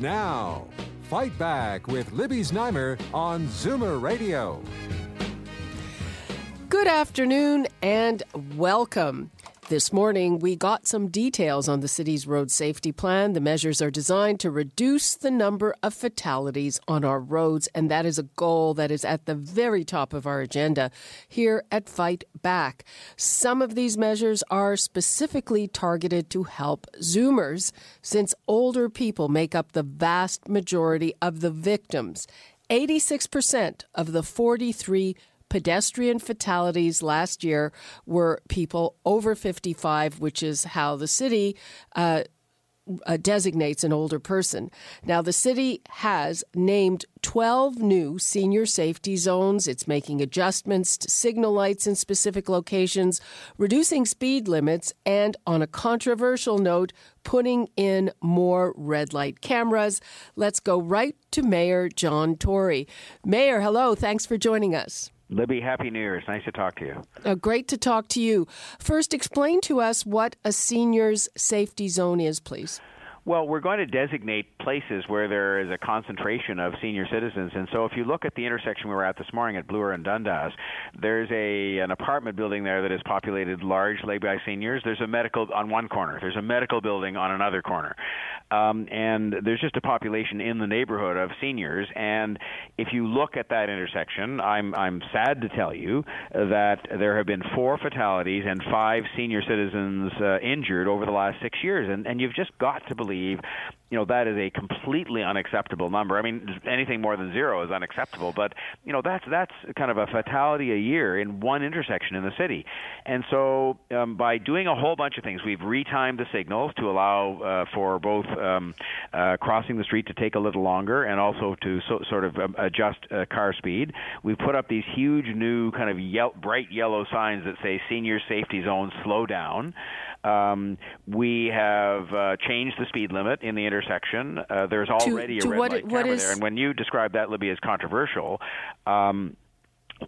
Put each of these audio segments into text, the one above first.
Now, Fight Back with Libby Znaimer on Zoomer Radio. Good afternoon and welcome. This morning, we got some details on the city's road safety plan. The measures are designed to reduce the number of fatalities on our roads, and that is a goal that is at the very top of our agenda here at Fight Back. Some of these measures are specifically targeted to help Zoomers, since older people make up the vast majority of the victims. 86% of the 43 pedestrian fatalities last year were people over 55, which is how the city uh, uh, designates an older person. Now, the city has named 12 new senior safety zones. It's making adjustments to signal lights in specific locations, reducing speed limits, and on a controversial note, putting in more red light cameras. Let's go right to Mayor John Tory. Mayor, hello. Thanks for joining us. Libby, Happy New Year. It's nice to talk to you. Uh, great to talk to you. First, explain to us what a seniors safety zone is, please. Well, we're going to designate places where there is a concentration of senior citizens, and so if you look at the intersection we were at this morning at Bloor and Dundas, there's a an apartment building there that is populated largely by seniors. There's a medical on one corner. There's a medical building on another corner, um, and there's just a population in the neighborhood of seniors. And if you look at that intersection, I'm I'm sad to tell you that there have been four fatalities and five senior citizens uh, injured over the last six years, and and you've just got to believe believe you know that is a completely unacceptable number. I mean, anything more than zero is unacceptable. But you know that's that's kind of a fatality a year in one intersection in the city. And so um, by doing a whole bunch of things, we've retimed the signals to allow uh, for both um, uh, crossing the street to take a little longer and also to so, sort of um, adjust uh, car speed. We've put up these huge new kind of ye- bright yellow signs that say "Senior Safety Zone, Slow Down." Um, we have uh, changed the speed limit in the intersection. Uh, there's already to, to a red what, light camera is... there, and when you describe that, Libby, as controversial. Um,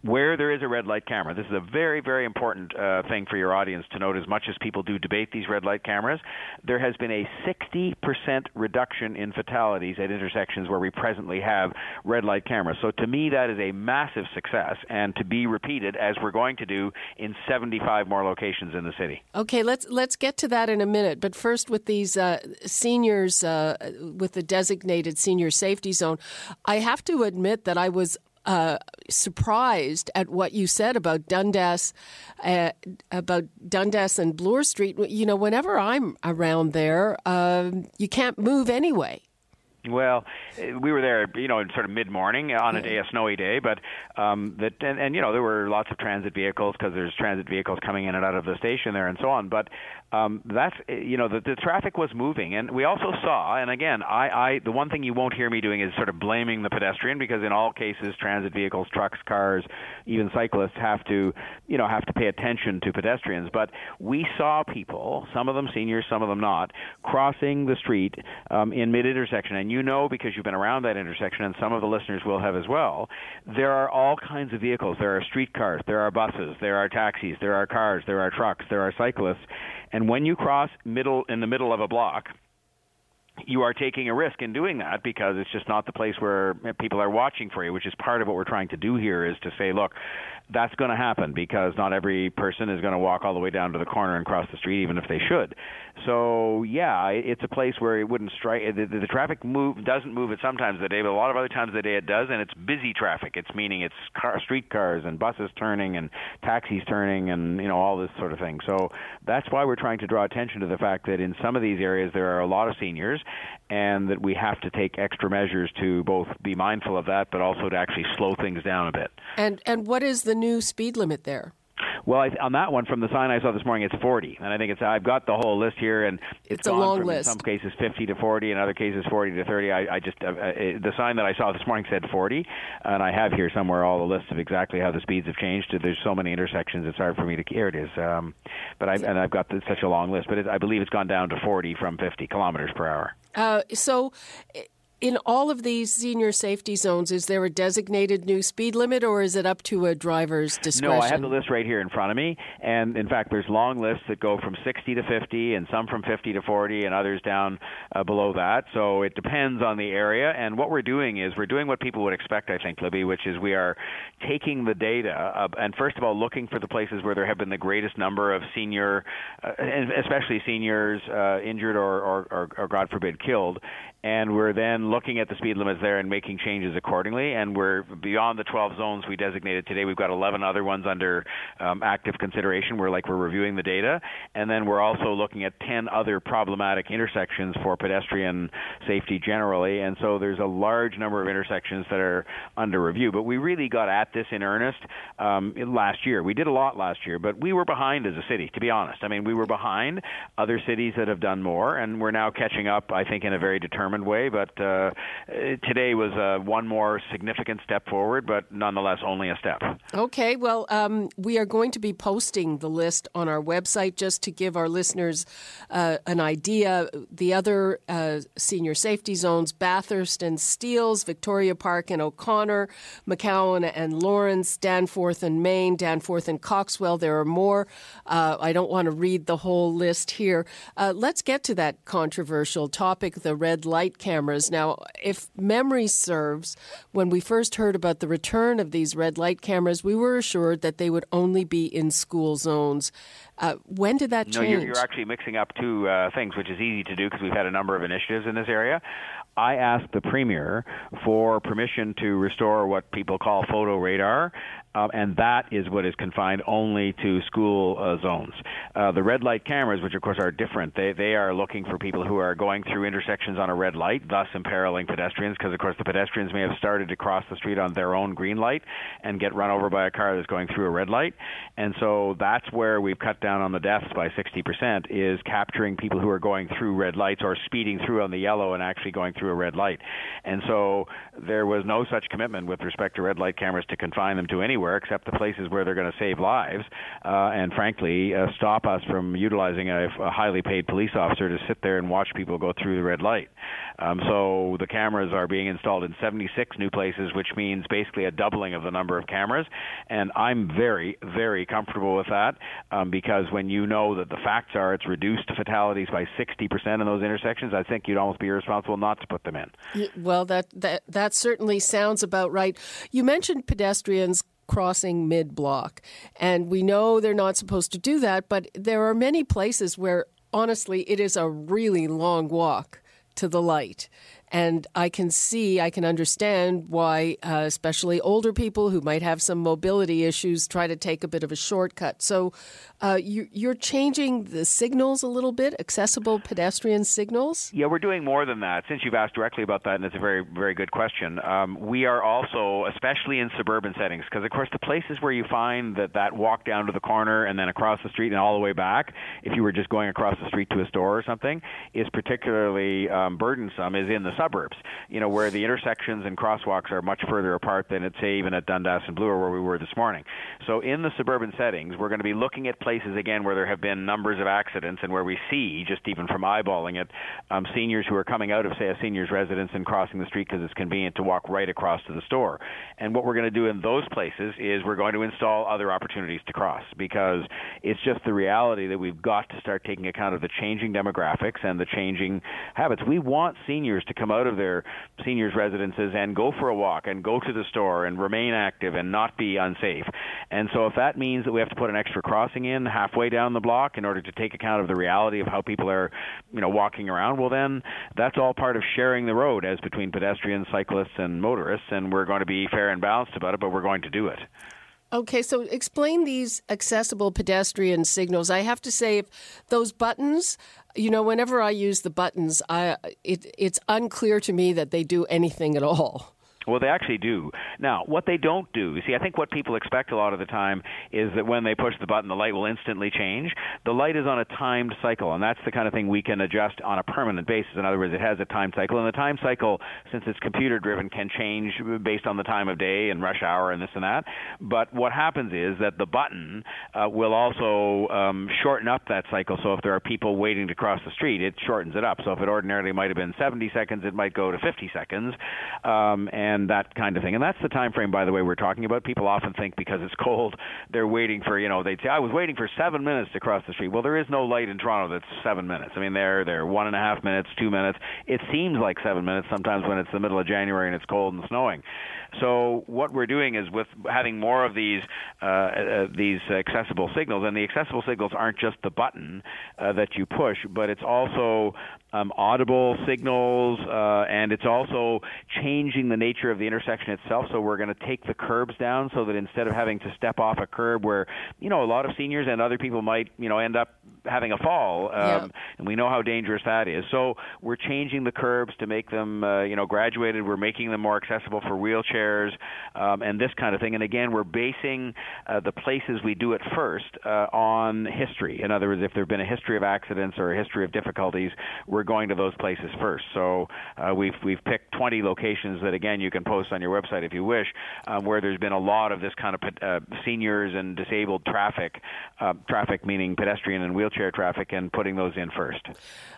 where there is a red light camera, this is a very, very important uh, thing for your audience to note. As much as people do debate these red light cameras, there has been a 60% reduction in fatalities at intersections where we presently have red light cameras. So to me, that is a massive success, and to be repeated as we're going to do in 75 more locations in the city. Okay, let's let's get to that in a minute. But first, with these uh, seniors, uh, with the designated senior safety zone, I have to admit that I was uh, surprised at what you said about Dundas, uh, about Dundas and Bloor Street. You know, whenever I'm around there, um, you can't move anyway. Well, we were there, you know, in sort of mid morning on a day, a snowy day, but um, that and, and you know there were lots of transit vehicles because there's transit vehicles coming in and out of the station there and so on. But um, that's you know the, the traffic was moving, and we also saw, and again, I, I the one thing you won't hear me doing is sort of blaming the pedestrian because in all cases, transit vehicles, trucks, cars, even cyclists have to you know have to pay attention to pedestrians. But we saw people, some of them seniors, some of them not, crossing the street um, in mid intersection, and you know because you've been around that intersection, and some of the listeners will have as well, there are all kinds of vehicles. There are streetcars, there are buses, there are taxis, there are cars, there are trucks, there are cyclists, and when you cross middle in the middle of a block, you are taking a risk in doing that because it's just not the place where people are watching for you, which is part of what we're trying to do here is to say, look, that's going to happen because not every person is going to walk all the way down to the corner and cross the street, even if they should. So yeah, it's a place where it wouldn't strike. The, the, the traffic move doesn't move at sometimes of the day, but a lot of other times of the day it does, and it's busy traffic. It's meaning it's car, street cars and buses turning and taxis turning and you know all this sort of thing. So that's why we're trying to draw attention to the fact that in some of these areas there are a lot of seniors, and that we have to take extra measures to both be mindful of that, but also to actually slow things down a bit. And and what is the new speed limit there? Well, I, on that one from the sign I saw this morning, it's 40, and I think it's I've got the whole list here, and it's, it's a long from, list. In some cases, 50 to 40, in other cases, 40 to 30. I, I just uh, uh, the sign that I saw this morning said 40, and I have here somewhere all the lists of exactly how the speeds have changed. There's so many intersections; it's hard for me to. Here it is. Um, but I and I've got this, such a long list, but it, I believe it's gone down to 40 from 50 kilometers per hour. Uh, so in all of these senior safety zones, is there a designated new speed limit or is it up to a driver's discretion? No, I have the list right here in front of me. And in fact, there's long lists that go from 60 to 50 and some from 50 to 40 and others down uh, below that. So it depends on the area. And what we're doing is we're doing what people would expect, I think, Libby, which is we are taking the data uh, and first of all looking for the places where there have been the greatest number of senior, uh, especially seniors, uh, injured or, or, or, or, God forbid, killed and we're then looking at the speed limits there and making changes accordingly. And we're beyond the 12 zones we designated today. We've got 11 other ones under um, active consideration. We're like we're reviewing the data, and then we're also looking at 10 other problematic intersections for pedestrian safety generally. And so there's a large number of intersections that are under review. But we really got at this in earnest um, last year. We did a lot last year, but we were behind as a city, to be honest. I mean, we were behind other cities that have done more, and we're now catching up. I think in a very determined determined way. But uh, today was uh, one more significant step forward, but nonetheless only a step. Okay, well, um, we are going to be posting the list on our website just to give our listeners uh, an idea. The other uh, senior safety zones Bathurst and Steeles, Victoria Park and O'Connor, McCowan and Lawrence, Danforth and Main, Danforth and Coxwell. There are more. Uh, I don't want to read the whole list here. Uh, let's get to that controversial topic the red light light cameras. Now, if memory serves, when we first heard about the return of these red light cameras, we were assured that they would only be in school zones. Uh, when did that change? No, you're, you're actually mixing up two uh, things, which is easy to do because we've had a number of initiatives in this area. I asked the premier for permission to restore what people call photo radar, uh, and that is what is confined only to school uh, zones. Uh, the red light cameras, which of course are different, they they are looking for people who are going through intersections on a red light, thus imperiling pedestrians. Because of course the pedestrians may have started to cross the street on their own green light and get run over by a car that's going through a red light, and so that's where we've cut down on the deaths by 60%. Is capturing people who are going through red lights or speeding through on the yellow and actually going through a red light, and so there was no such commitment with respect to red light cameras to confine them to any anywhere except the places where they're going to save lives, uh, and frankly, uh, stop us from utilizing a, a highly paid police officer to sit there and watch people go through the red light. Um, so the cameras are being installed in 76 new places, which means basically a doubling of the number of cameras. And I'm very, very comfortable with that um, because when you know that the facts are it's reduced fatalities by 60% in those intersections, I think you'd almost be irresponsible not to put them in. Well, that that that certainly sounds about right. You mentioned pedestrians crossing mid block. And we know they're not supposed to do that, but there are many places where honestly it is a really long walk to the light. And I can see, I can understand why, uh, especially older people who might have some mobility issues, try to take a bit of a shortcut. So uh, you, are changing the signals a little bit, accessible pedestrian signals? Yeah, we're doing more than that. Since you've asked directly about that, and it's a very, very good question, um, we are also, especially in suburban settings, because of course the places where you find that that walk down to the corner and then across the street and all the way back, if you were just going across the street to a store or something, is particularly um, burdensome, is in the suburbs, you know, where the intersections and crosswalks are much further apart than it's say even at Dundas and Bloor where we were this morning. So in the suburban settings, we're going to be looking at places again where there have been numbers of accidents and where we see just even from eyeballing it, um, seniors who are coming out of say a senior's residence and crossing the street because it's convenient to walk right across to the store. And what we're going to do in those places is we're going to install other opportunities to cross because it's just the reality that we've got to start taking account of the changing demographics and the changing habits. We want seniors to come come out of their seniors' residences and go for a walk and go to the store and remain active and not be unsafe. And so, if that means that we have to put an extra crossing in halfway down the block in order to take account of the reality of how people are, you know, walking around, well, then that's all part of sharing the road as between pedestrians, cyclists, and motorists. And we're going to be fair and balanced about it, but we're going to do it. Okay, so explain these accessible pedestrian signals. I have to say, if those buttons, you know, whenever I use the buttons, I it, it's unclear to me that they do anything at all. Well, they actually do. Now, what they don't do, you see, I think what people expect a lot of the time is that when they push the button, the light will instantly change. The light is on a timed cycle, and that's the kind of thing we can adjust on a permanent basis. In other words, it has a time cycle, and the time cycle, since it's computer driven, can change based on the time of day and rush hour and this and that. But what happens is that the button uh, will also um, shorten up that cycle. So if there are people waiting to cross the street, it shortens it up. So if it ordinarily might have been 70 seconds, it might go to 50 seconds. Um, and and that kind of thing. And that's the time frame, by the way, we're talking about. People often think because it's cold, they're waiting for you know they'd say I was waiting for seven minutes to cross the street. Well, there is no light in Toronto that's seven minutes. I mean, they're they're one and a half minutes, two minutes. It seems like seven minutes sometimes when it's the middle of January and it's cold and snowing. So what we're doing is with having more of these uh, uh, these accessible signals, and the accessible signals aren't just the button uh, that you push, but it's also um, audible signals, uh, and it's also changing the nature of the intersection itself. So we're going to take the curbs down so that instead of having to step off a curb where you know a lot of seniors and other people might you know end up having a fall, um, yeah. and we know how dangerous that is. So we're changing the curbs to make them uh, you know graduated. We're making them more accessible for wheelchairs um, and this kind of thing. And again, we're basing uh, the places we do it first uh, on history. In other words, if there's been a history of accidents or a history of difficulties, we're we're going to those places first. So uh, we've we've picked 20 locations that again you can post on your website if you wish, um, where there's been a lot of this kind of uh, seniors and disabled traffic, uh, traffic meaning pedestrian and wheelchair traffic, and putting those in first.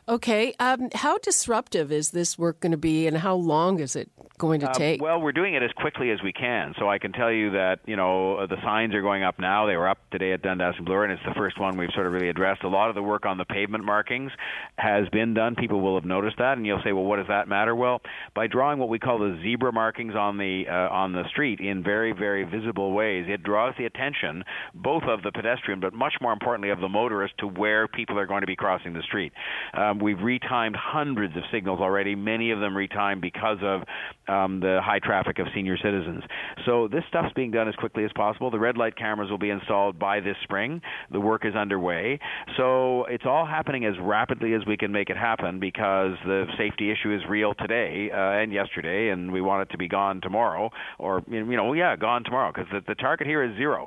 Okay, um, how disruptive is this work going to be, and how long is it going to Uh, take? well, we're doing it as quickly as we can. So I can tell you that you know uh, the signs are going up now. They were up today at Dundas and Bloor, and it's the first one we've sort of really addressed. A lot of the work on the pavement markings has been done. People will have noticed that, and you'll say, well, what does that matter? Well, by drawing what we call the zebra markings on the uh, on the street in very very visible ways, it draws the attention both of the pedestrian, but much more importantly of the motorist to where people are going to be crossing the street. Um, we've retimed hundreds of signals already, many of them retimed because of um, the high traffic of senior citizens. So this stuff's being done as quickly as possible. The red light cameras will be installed by this spring. The work is underway. So it's all happening as rapidly as we can make it happen because the safety issue is real today uh, and yesterday, and we want it to be gone tomorrow, or you know, yeah, gone tomorrow because the, the target here is zero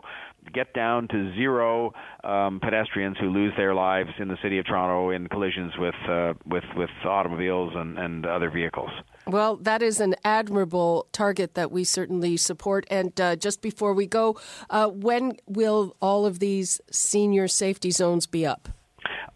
get down to zero um, pedestrians who lose their lives in the city of Toronto in collisions with uh, with with automobiles and, and other vehicles. Well, that is an admirable target that we certainly support. And uh, just before we go, uh, when will all of these senior safety zones be up?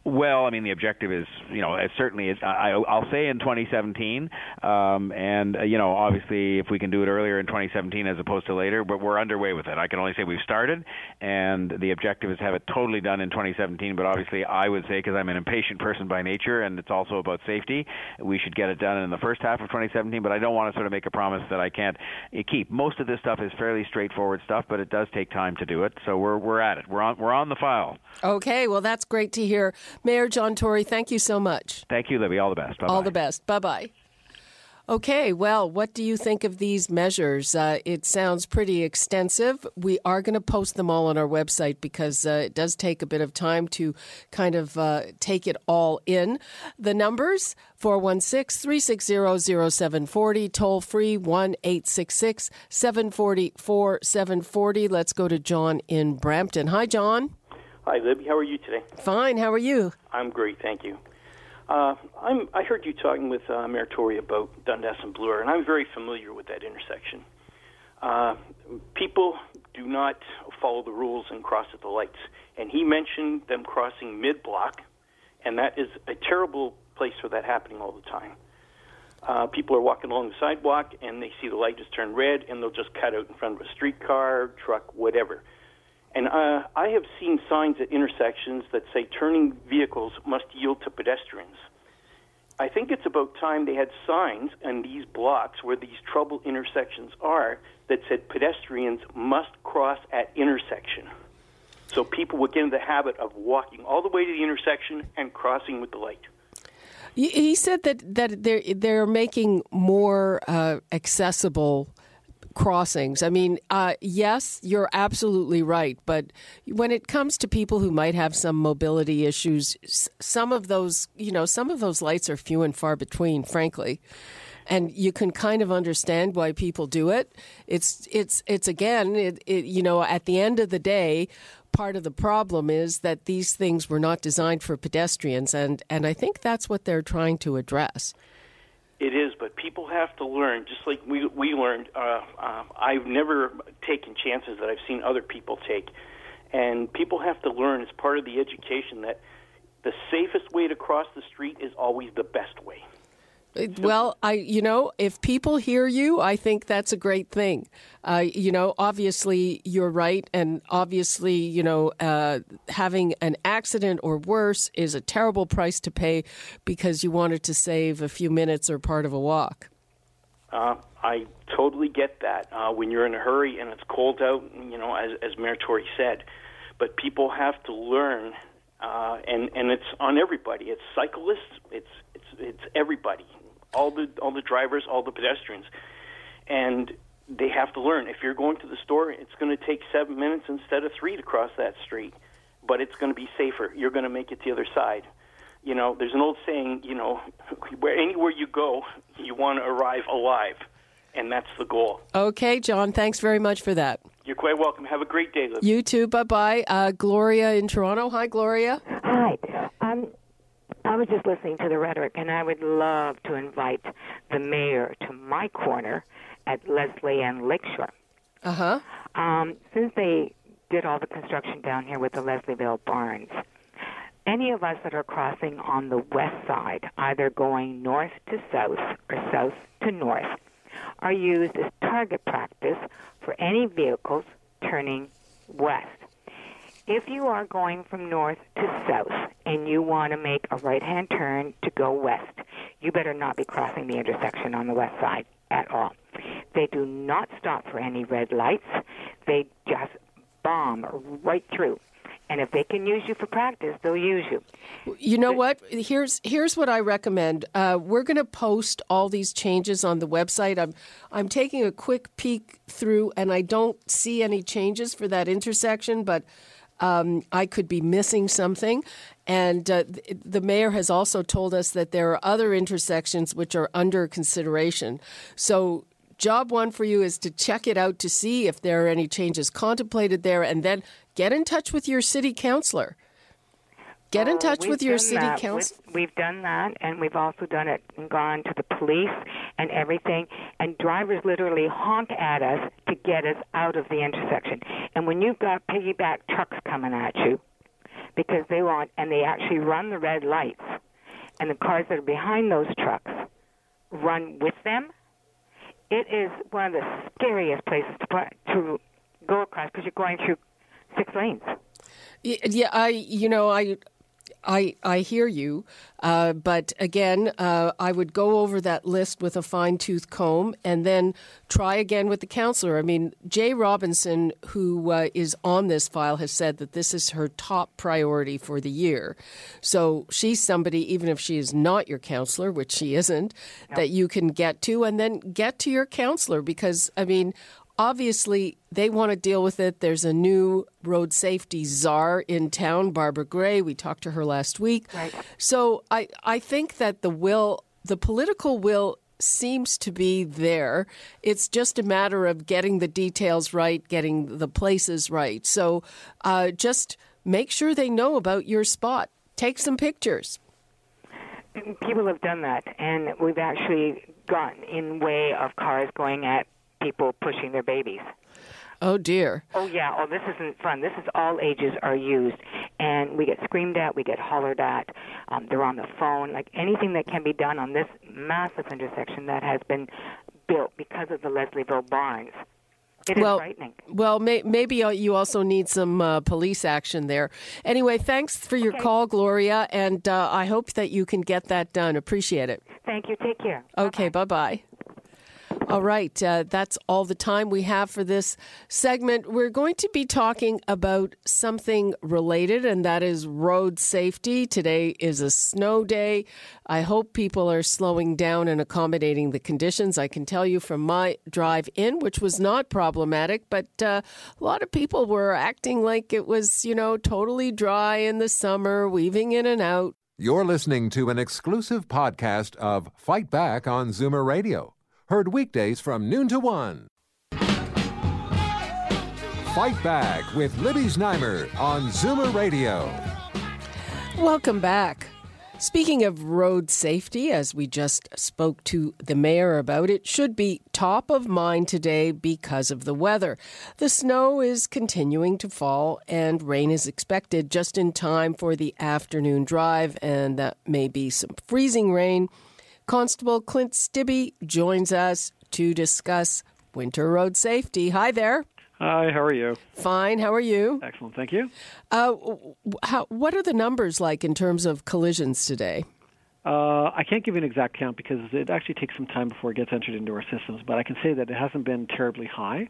Well, I mean, the objective is, you know, it certainly is. I, I'll say in 2017, um, and uh, you know, obviously, if we can do it earlier in 2017 as opposed to later, but we're underway with it. I can only say we've started, and the objective is to have it totally done in 2017. But obviously, I would say because I'm an impatient person by nature, and it's also about safety, we should get it done in the first half of 2017. But I don't want to sort of make a promise that I can't eh, keep. Most of this stuff is fairly straightforward stuff, but it does take time to do it. So we're we're at it. We're on we're on the file. Okay, well, that's great to hear. Mayor John Tory, thank you so much. Thank you, Libby. All the best. Bye-bye. All the best. Bye bye. Okay, well, what do you think of these measures? Uh, it sounds pretty extensive. We are going to post them all on our website because uh, it does take a bit of time to kind of uh, take it all in. The numbers 416 360 0740, toll free 1 866 740 4740. Let's go to John in Brampton. Hi, John. Hi, Libby. How are you today? Fine. How are you? I'm great, thank you. Uh, I'm, I heard you talking with uh, Mayor Tory about Dundas and Bloor, and I'm very familiar with that intersection. Uh, people do not follow the rules and cross at the lights. And he mentioned them crossing mid block, and that is a terrible place for that happening all the time. Uh, people are walking along the sidewalk and they see the light just turn red, and they'll just cut out in front of a streetcar, truck, whatever. And uh, I have seen signs at intersections that say turning vehicles must yield to pedestrians. I think it's about time they had signs on these blocks where these trouble intersections are that said pedestrians must cross at intersection. So people would get in the habit of walking all the way to the intersection and crossing with the light. He- said that, that they're, they're making more uh, accessible crossings. I mean, uh, yes, you're absolutely right. But when it comes to people who might have some mobility issues, some of those, you know, some of those lights are few and far between, frankly. and you can kind of understand why people do it. It's it's it's again, it, it, you know, at the end of the day, part of the problem is that these things were not designed for pedestrians, and and I think that's what they're trying to address. It is, but people have to learn. Just like we we learned, uh, uh, I've never taken chances that I've seen other people take, and people have to learn as part of the education that the safest way to cross the street is always the best way. Well, I you know, if people hear you, I think that's a great thing. Uh, you know, obviously you're right, and obviously you know uh, having an accident or worse is a terrible price to pay because you wanted to save a few minutes or part of a walk. Uh, I totally get that. Uh, when you're in a hurry and it's cold out, you know, as as Mayor Tory said, but people have to learn, uh, and and it's on everybody. It's cyclists. It's it's it's everybody all the all the drivers, all the pedestrians, and they have to learn. If you're going to the store, it's going to take seven minutes instead of three to cross that street, but it's going to be safer. You're going to make it to the other side. You know, there's an old saying. You know, where anywhere you go, you want to arrive alive, and that's the goal. Okay, John. Thanks very much for that. You're quite welcome. Have a great day, Liv. You too. Bye bye. Uh, Gloria in Toronto. Hi, Gloria. Hi. Um, I was just listening to the rhetoric, and I would love to invite the mayor to my corner at Leslie and Lakeshore. Uh huh. Um, since they did all the construction down here with the Leslieville Barns, any of us that are crossing on the west side, either going north to south or south to north, are used as target practice for any vehicles turning west. If you are going from north to south and you want to make a right hand turn to go west, you better not be crossing the intersection on the west side at all. They do not stop for any red lights. They just bomb right through. And if they can use you for practice, they'll use you. You know what? Here's here's what I recommend. Uh, we're going to post all these changes on the website. I'm I'm taking a quick peek through, and I don't see any changes for that intersection, but um, I could be missing something. And uh, the mayor has also told us that there are other intersections which are under consideration. So, job one for you is to check it out to see if there are any changes contemplated there, and then get in touch with your city councilor. Get in Uh, touch we've with your city that. council. We've done that, and we've also done it and gone to the police and everything. And drivers literally honk at us to get us out of the intersection. And when you've got piggyback trucks coming at you, because they want, and they actually run the red lights, and the cars that are behind those trucks run with them, it is one of the scariest places to to go across because you're going through six lanes. Yeah, I you know I I I hear you, uh, but again, uh, I would go over that list with a fine tooth comb and then try again with the counselor. I mean, Jaye Robinson, who uh, is on this file, has said that this is her top priority for the year. So she's somebody, even if she is not your counselor, which she isn't, that you can get to, and then get to your counselor because I mean obviously they want to deal with it. There's a new road safety czar in town, Barbara Gray. We talked to her last week. Right. So I, I think that the will, the political will seems to be there. It's just a matter of getting the details right, getting the places right. So uh, just make sure they know about your spot. Take some pictures. people have done that, and we've actually gotten in way of cars going at people pushing their babies. Oh dear. Oh yeah, oh this isn't fun. This is all ages are used, and we get screamed at, we get hollered at. Um, they're on the phone, like anything that can be done on this massive intersection that has been built because of the Leslieville Barns. It is well, frightening. well, may, maybe you also need some uh, police action there. Anyway, thanks for your Okay. call, Gloria, and uh, I hope that you can get that done. Appreciate it. Thank you. Take care. Okay, bye bye. All right, uh, that's all the time we have for this segment. We're going to be talking about something related, and that is road safety. Today is a snow day. I hope people are slowing down and accommodating the conditions. I can tell you from my drive in, which was not problematic, but uh, a lot of people were acting like it was, you know, totally dry in the summer, weaving in and out. You're listening to an exclusive podcast of Fight Back on Zoomer Radio, heard weekdays from noon to one. Fight Back with Libby Znaimer on Zoomer Radio. Welcome back. Speaking of road safety, as we just spoke to the mayor about, it should be top of mind today because of the weather. The snow is continuing to fall, and rain is expected just in time for the afternoon drive, and that may be some freezing rain. Constable Clint Stibbe joins us to discuss winter road safety. Hi there. Hi, how are you? Fine. How are you? Excellent, thank you. Uh, how, what are the numbers like in terms of collisions today? Uh, I can't give you an exact count because it actually takes some time before it gets entered into our systems, but I can say that it hasn't been terribly high.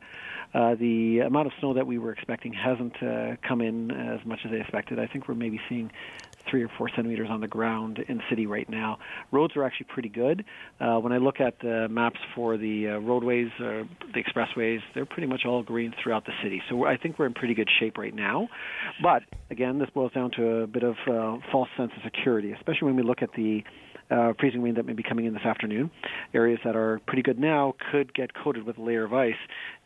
Uh, the amount of snow that we were expecting hasn't uh, come in as much as they expected. I think we're maybe seeing three or four centimeters on the ground in the city right now. Roads are actually pretty good. Uh, when I look at the maps for the uh, roadways, uh, the expressways, they're pretty much all green throughout the city. So I think we're in pretty good shape right now. But again, this boils down to a bit of uh, false sense of security, especially when we look at the uh, freezing rain that may be coming in this afternoon. Areas that are pretty good now could get coated with a layer of ice,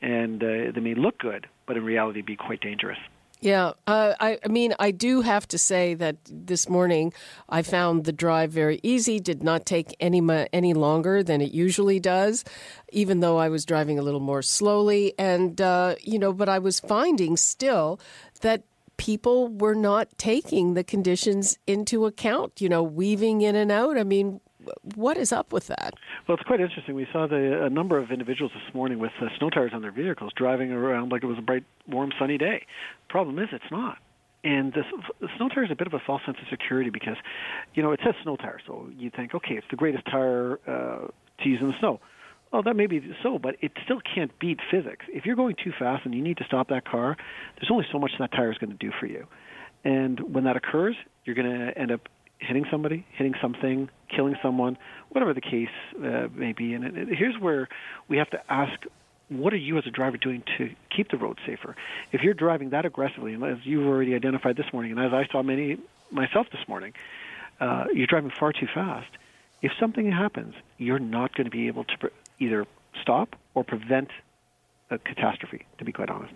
and uh, they may look good, but in reality be quite dangerous. Yeah, uh, I, I, mean, I do have to say that this morning I found the drive very easy. Did not take any any longer than it usually does, even though I was driving a little more slowly. And uh, you know, but I was finding still that people were not taking the conditions into account. You know, weaving in and out. I mean, what is up with that? Well, it's quite interesting. We saw the, a number of individuals this morning with uh, snow tires on their vehicles driving around like it was a bright, warm, sunny day. Problem is, it's not. And the snow tire is a bit of a false sense of security because, you know, it says snow tire, so you think, okay, it's the greatest tire uh, to use in the snow. Well, that may be so, but it still can't beat physics. If you're going too fast and you need to stop that car, there's only so much that tire is going to do for you. And when that occurs, you're going to end up hitting somebody, hitting something, killing someone, whatever the case uh, may be. And it, it, here's where we have to ask what are you as a driver doing to keep the road safer? If you're driving that aggressively, and as you've already identified this morning, and as I saw many myself this morning, uh, you're driving far too fast. If something happens, you're not going to be able to pre- either stop or prevent a catastrophe, to be quite honest.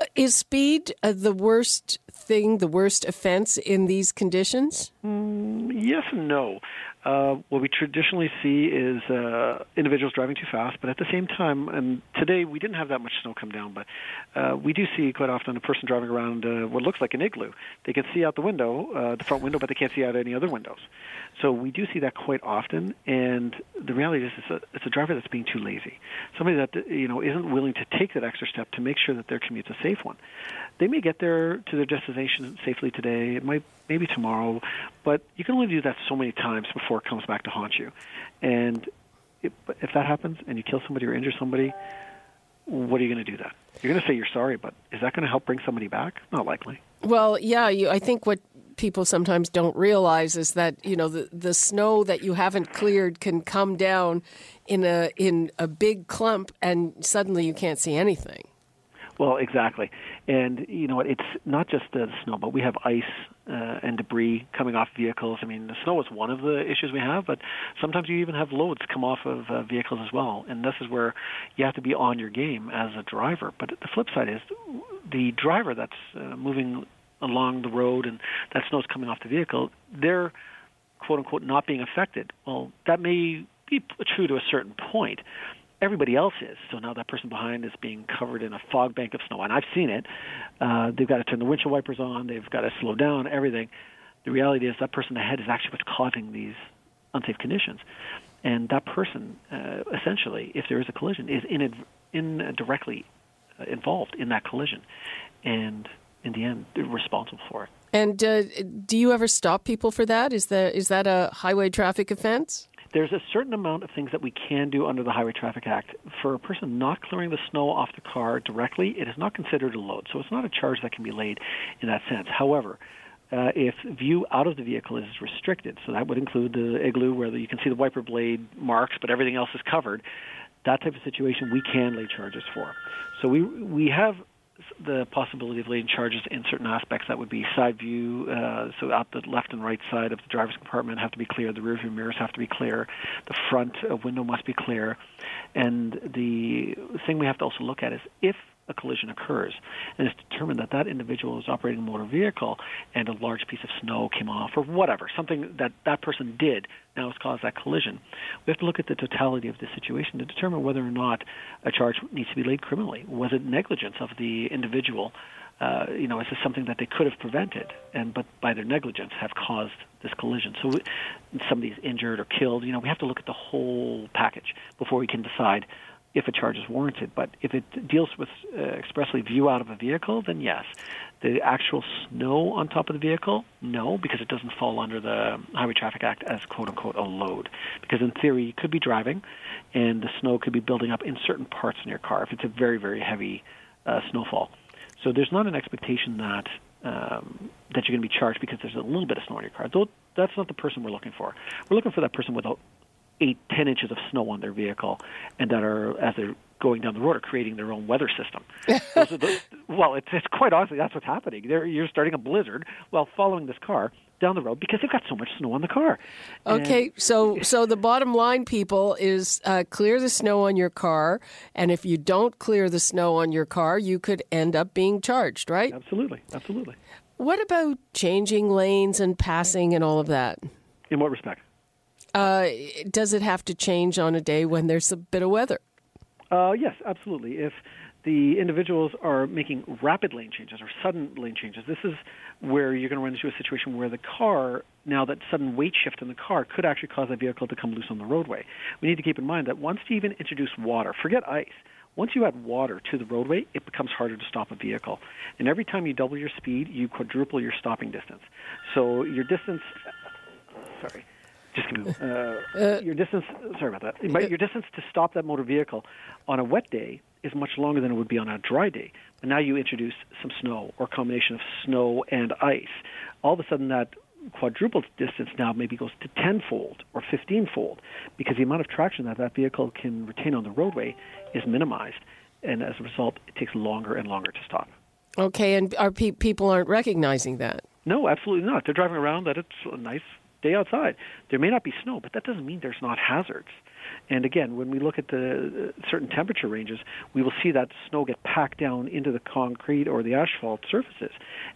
Uh, is speed uh, the worst thing, the worst offense in these conditions? Mm, yes and no. Uh, what we traditionally see is uh, individuals driving too fast, but at the same time, and today we didn't have that much snow come down, but uh, we do see quite often a person driving around uh, what looks like an igloo. They can see out the window, uh, the front window, but they can't see out any other windows. So we do see that quite often, and the reality is it's a, it's a driver that's being too lazy. Somebody that you know isn't willing to take that extra step to make sure that their commute's a safe one. They may get there to their destination safely today. It might maybe tomorrow, but you can only do that so many times before it comes back to haunt you. And if, if that happens and you kill somebody or injure somebody, what are you going to do then? You're going to say you're sorry, but is that going to help bring somebody back? Not likely. Well, yeah, you, I think what people sometimes don't realize is that you know the the snow that you haven't cleared can come down in a in a big clump, and suddenly you can't see anything. Well, exactly, and you know it's not just the snow, but we have ice uh, and debris coming off vehicles. I mean, the snow is one of the issues we have, but sometimes you even have loads come off of uh, vehicles as well, and this is where you have to be on your game as a driver. But the flip side is the driver that's uh, moving along the road and that snow's coming off the vehicle, they're quote unquote not being affected. Well, that may be true to a certain point. Everybody else is. So now that person behind is being covered in a fog bank of snow. And I've seen it. Uh, they've got to turn the windshield wipers on, they've got to slow down, everything. The reality is that person ahead is actually what's causing these unsafe conditions. And that person, uh, essentially, if there is a collision, is in, in directly uh, involved in that collision. And in the end, they're responsible for it. And uh, do you ever stop people for that? Is that is that a highway traffic offense? There's a certain amount of things that we can do under the Highway Traffic Act. For a person not clearing the snow off the car directly, it is not considered a load, so it's not a charge that can be laid in that sense. However, uh, if view out of the vehicle is restricted, so that would include the igloo where you can see the wiper blade marks, but everything else is covered. That type of situation we can lay charges for. So we we have the possibility of lane charges in certain aspects. That would be side view, uh, so out the left and right side of the driver's compartment have to be clear. The rear view mirrors have to be clear. The front uh, window must be clear. And the thing we have to also look at is if a collision occurs, and it's determined that that individual is operating a motor vehicle and a large piece of snow came off or whatever, something that that person did now has caused that collision, we have to look at the totality of the situation to determine whether or not a charge needs to be laid criminally. Was it negligence of the individual? Uh, you know, is this something that they could have prevented, and but by their negligence have caused this collision? So we, somebody's injured or killed. You know, we have to look at the whole package before we can decide if a charge is warranted. But if it deals with uh, expressly view out of a vehicle, then yes. The actual snow on top of the vehicle, no, because it doesn't fall under the Highway Traffic Act as quote unquote a load. Because in theory, you could be driving, and the snow could be building up in certain parts in your car if it's a very very heavy uh, snowfall. So there's not an expectation that um, that you're going to be charged because there's a little bit of snow in your car. Though that's not the person we're looking for. We're looking for that person with a eight, ten inches of snow on their vehicle, and that are as they're going down the road are creating their own weather system. the, well, it's, it's quite honestly that's what's happening. They're, you're starting a blizzard while following this car down the road because they've got so much snow on the car. Okay, and, so so the bottom line, people, is uh, clear the snow on your car, and if you don't clear the snow on your car, you could end up being charged, right? Absolutely, absolutely. What about changing lanes and passing and all of that? In what respect? Uh, does it have to change on a day when there's a bit of weather? Uh, yes, absolutely. If the individuals are making rapid lane changes or sudden lane changes, this is where you're going to run into a situation where the car, now that sudden weight shift in the car, could actually cause a vehicle to come loose on the roadway. We need to keep in mind that once you even introduce water, forget ice. Once you add water to the roadway, it becomes harder to stop a vehicle. And every time you double your speed, you quadruple your stopping distance. So your distance, sorry, just give me, uh, uh, your distance. Sorry about that. But your distance to stop that motor vehicle on a wet day is much longer than it would be on a dry day. But now you introduce some snow or a combination of snow and ice. All of a sudden, that quadruple distance now maybe goes to tenfold or fifteenfold because the amount of traction that that vehicle can retain on the roadway is minimized, and as a result, it takes longer and longer to stop. Okay, and our pe- people aren't recognizing that. No, absolutely not. They're driving around that it's a nice day outside. There may not be snow, but that doesn't mean there's not hazards. And again, when we look at the uh, certain temperature ranges, we will see that snow get packed down into the concrete or the asphalt surfaces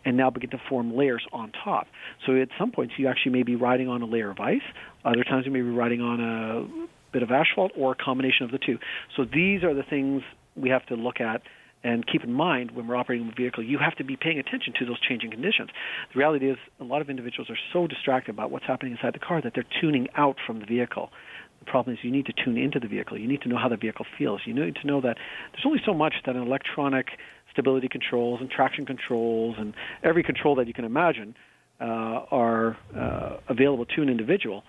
and now begin to form layers on top. So at some points, you actually may be riding on a layer of ice. Other times, you may be riding on a bit of asphalt or a combination of the two. So these are the things we have to look at and keep in mind when we're operating a vehicle, you have to be paying attention to those changing conditions. The reality is, a lot of individuals are so distracted about what's happening inside the car that they're tuning out from the vehicle. The problem is, you need to tune into the vehicle. You need to know how the vehicle feels. You need to know that there's only so much that an electronic stability controls and traction controls and every control that you can imagine uh, are uh, available to an individual,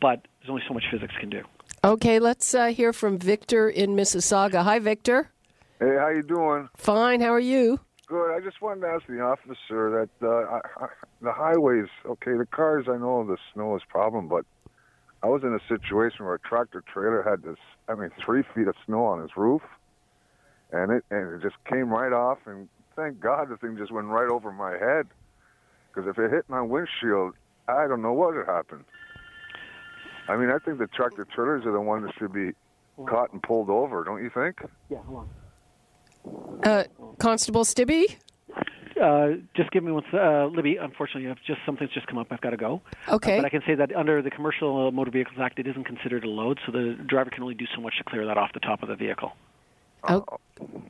but there's only so much physics can do. Okay, let's uh, hear from Victor in Mississauga. Hi, Victor. Hey, how you doing? Fine. How are you? Good. I just wanted to ask the officer that uh, I, I, the highways. Okay, the cars. I know the snow is a problem, but I was in a situation where a tractor trailer had this. I mean, three feet of snow on his roof, and it and it just came right off. And thank God the thing just went right over my head. Because if it hit my windshield, I don't know what would happen. I mean, I think the tractor trailers are the ones that should be caught and pulled over. Don't you think? Yeah. Hold on. Uh, Constable Stibbe? Uh, just give me one. Uh, Libby, unfortunately, I've just something's just come up. I've got to go. Okay. Uh, but I can say that under the Commercial Motor Vehicles Act, it isn't considered a load, so the driver can only do so much to clear that off the top of the vehicle. Oh.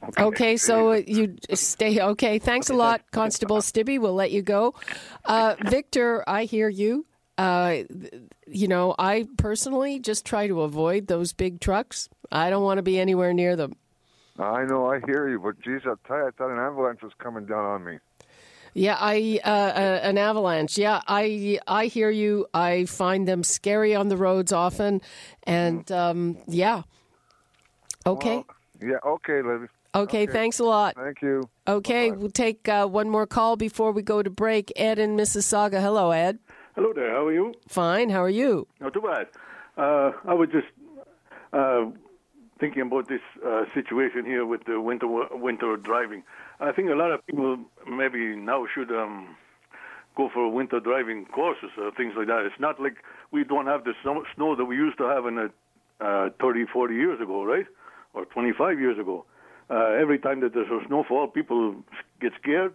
Okay, okay so you stay. Okay, thanks a lot, Constable Stibbe. We'll let you go. Uh, Victor, I hear you. Uh, you know, I personally just try to avoid those big trucks. I don't want to be anywhere near them. I know, I hear you, but geez, I'll tell you, I thought an avalanche was coming down on me. Yeah, I uh, uh, an avalanche. Yeah, I I hear you. I find them scary on the roads often, and um, yeah. Okay. Well, yeah. Okay, Libby. Okay, okay, thanks a lot. Thank you. Okay, Bye-bye. we'll take uh, one more call before we go to break. Ed in Mississauga. Hello, Ed. Hello there. How are you? Fine. How are you? Not too bad. Uh, I was just uh, thinking about this uh, situation here with the winter winter driving. I think a lot of people maybe now should um, go for winter driving courses or things like that. It's not like we don't have the snow, snow that we used to have in the uh, 30, 40 years ago, right? Or 25 years ago. Uh, every time that there's a snowfall, people get scared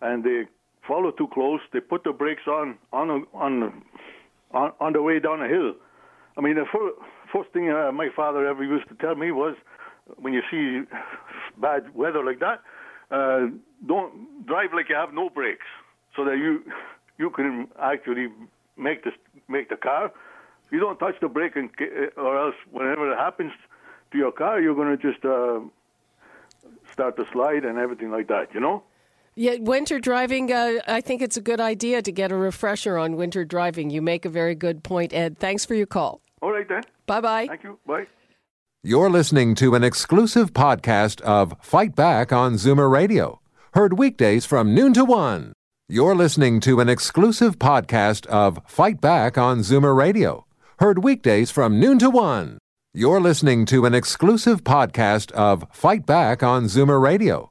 and they follow too close. They put the brakes on on on on, on the way down a hill. I mean, the first, first thing uh, my father ever used to tell me was, when you see bad weather like that, uh, don't drive like you have no brakes, so that you you can actually make the make the car. You don't touch the brake, and, or else whenever it happens to your car, you're going to just uh, start to slide and everything like that. You know. Yeah, winter driving, uh, I think it's a good idea to get a refresher on winter driving. You make a very good point, Ed. Thanks for your call. All right, then. Bye bye. Thank you. Bye. You're listening to an exclusive podcast of Fight Back on Zoomer Radio, heard weekdays from noon to one. You're listening to an exclusive podcast of Fight Back on Zoomer Radio, heard weekdays from noon to one. You're listening to an exclusive podcast of Fight Back on Zoomer Radio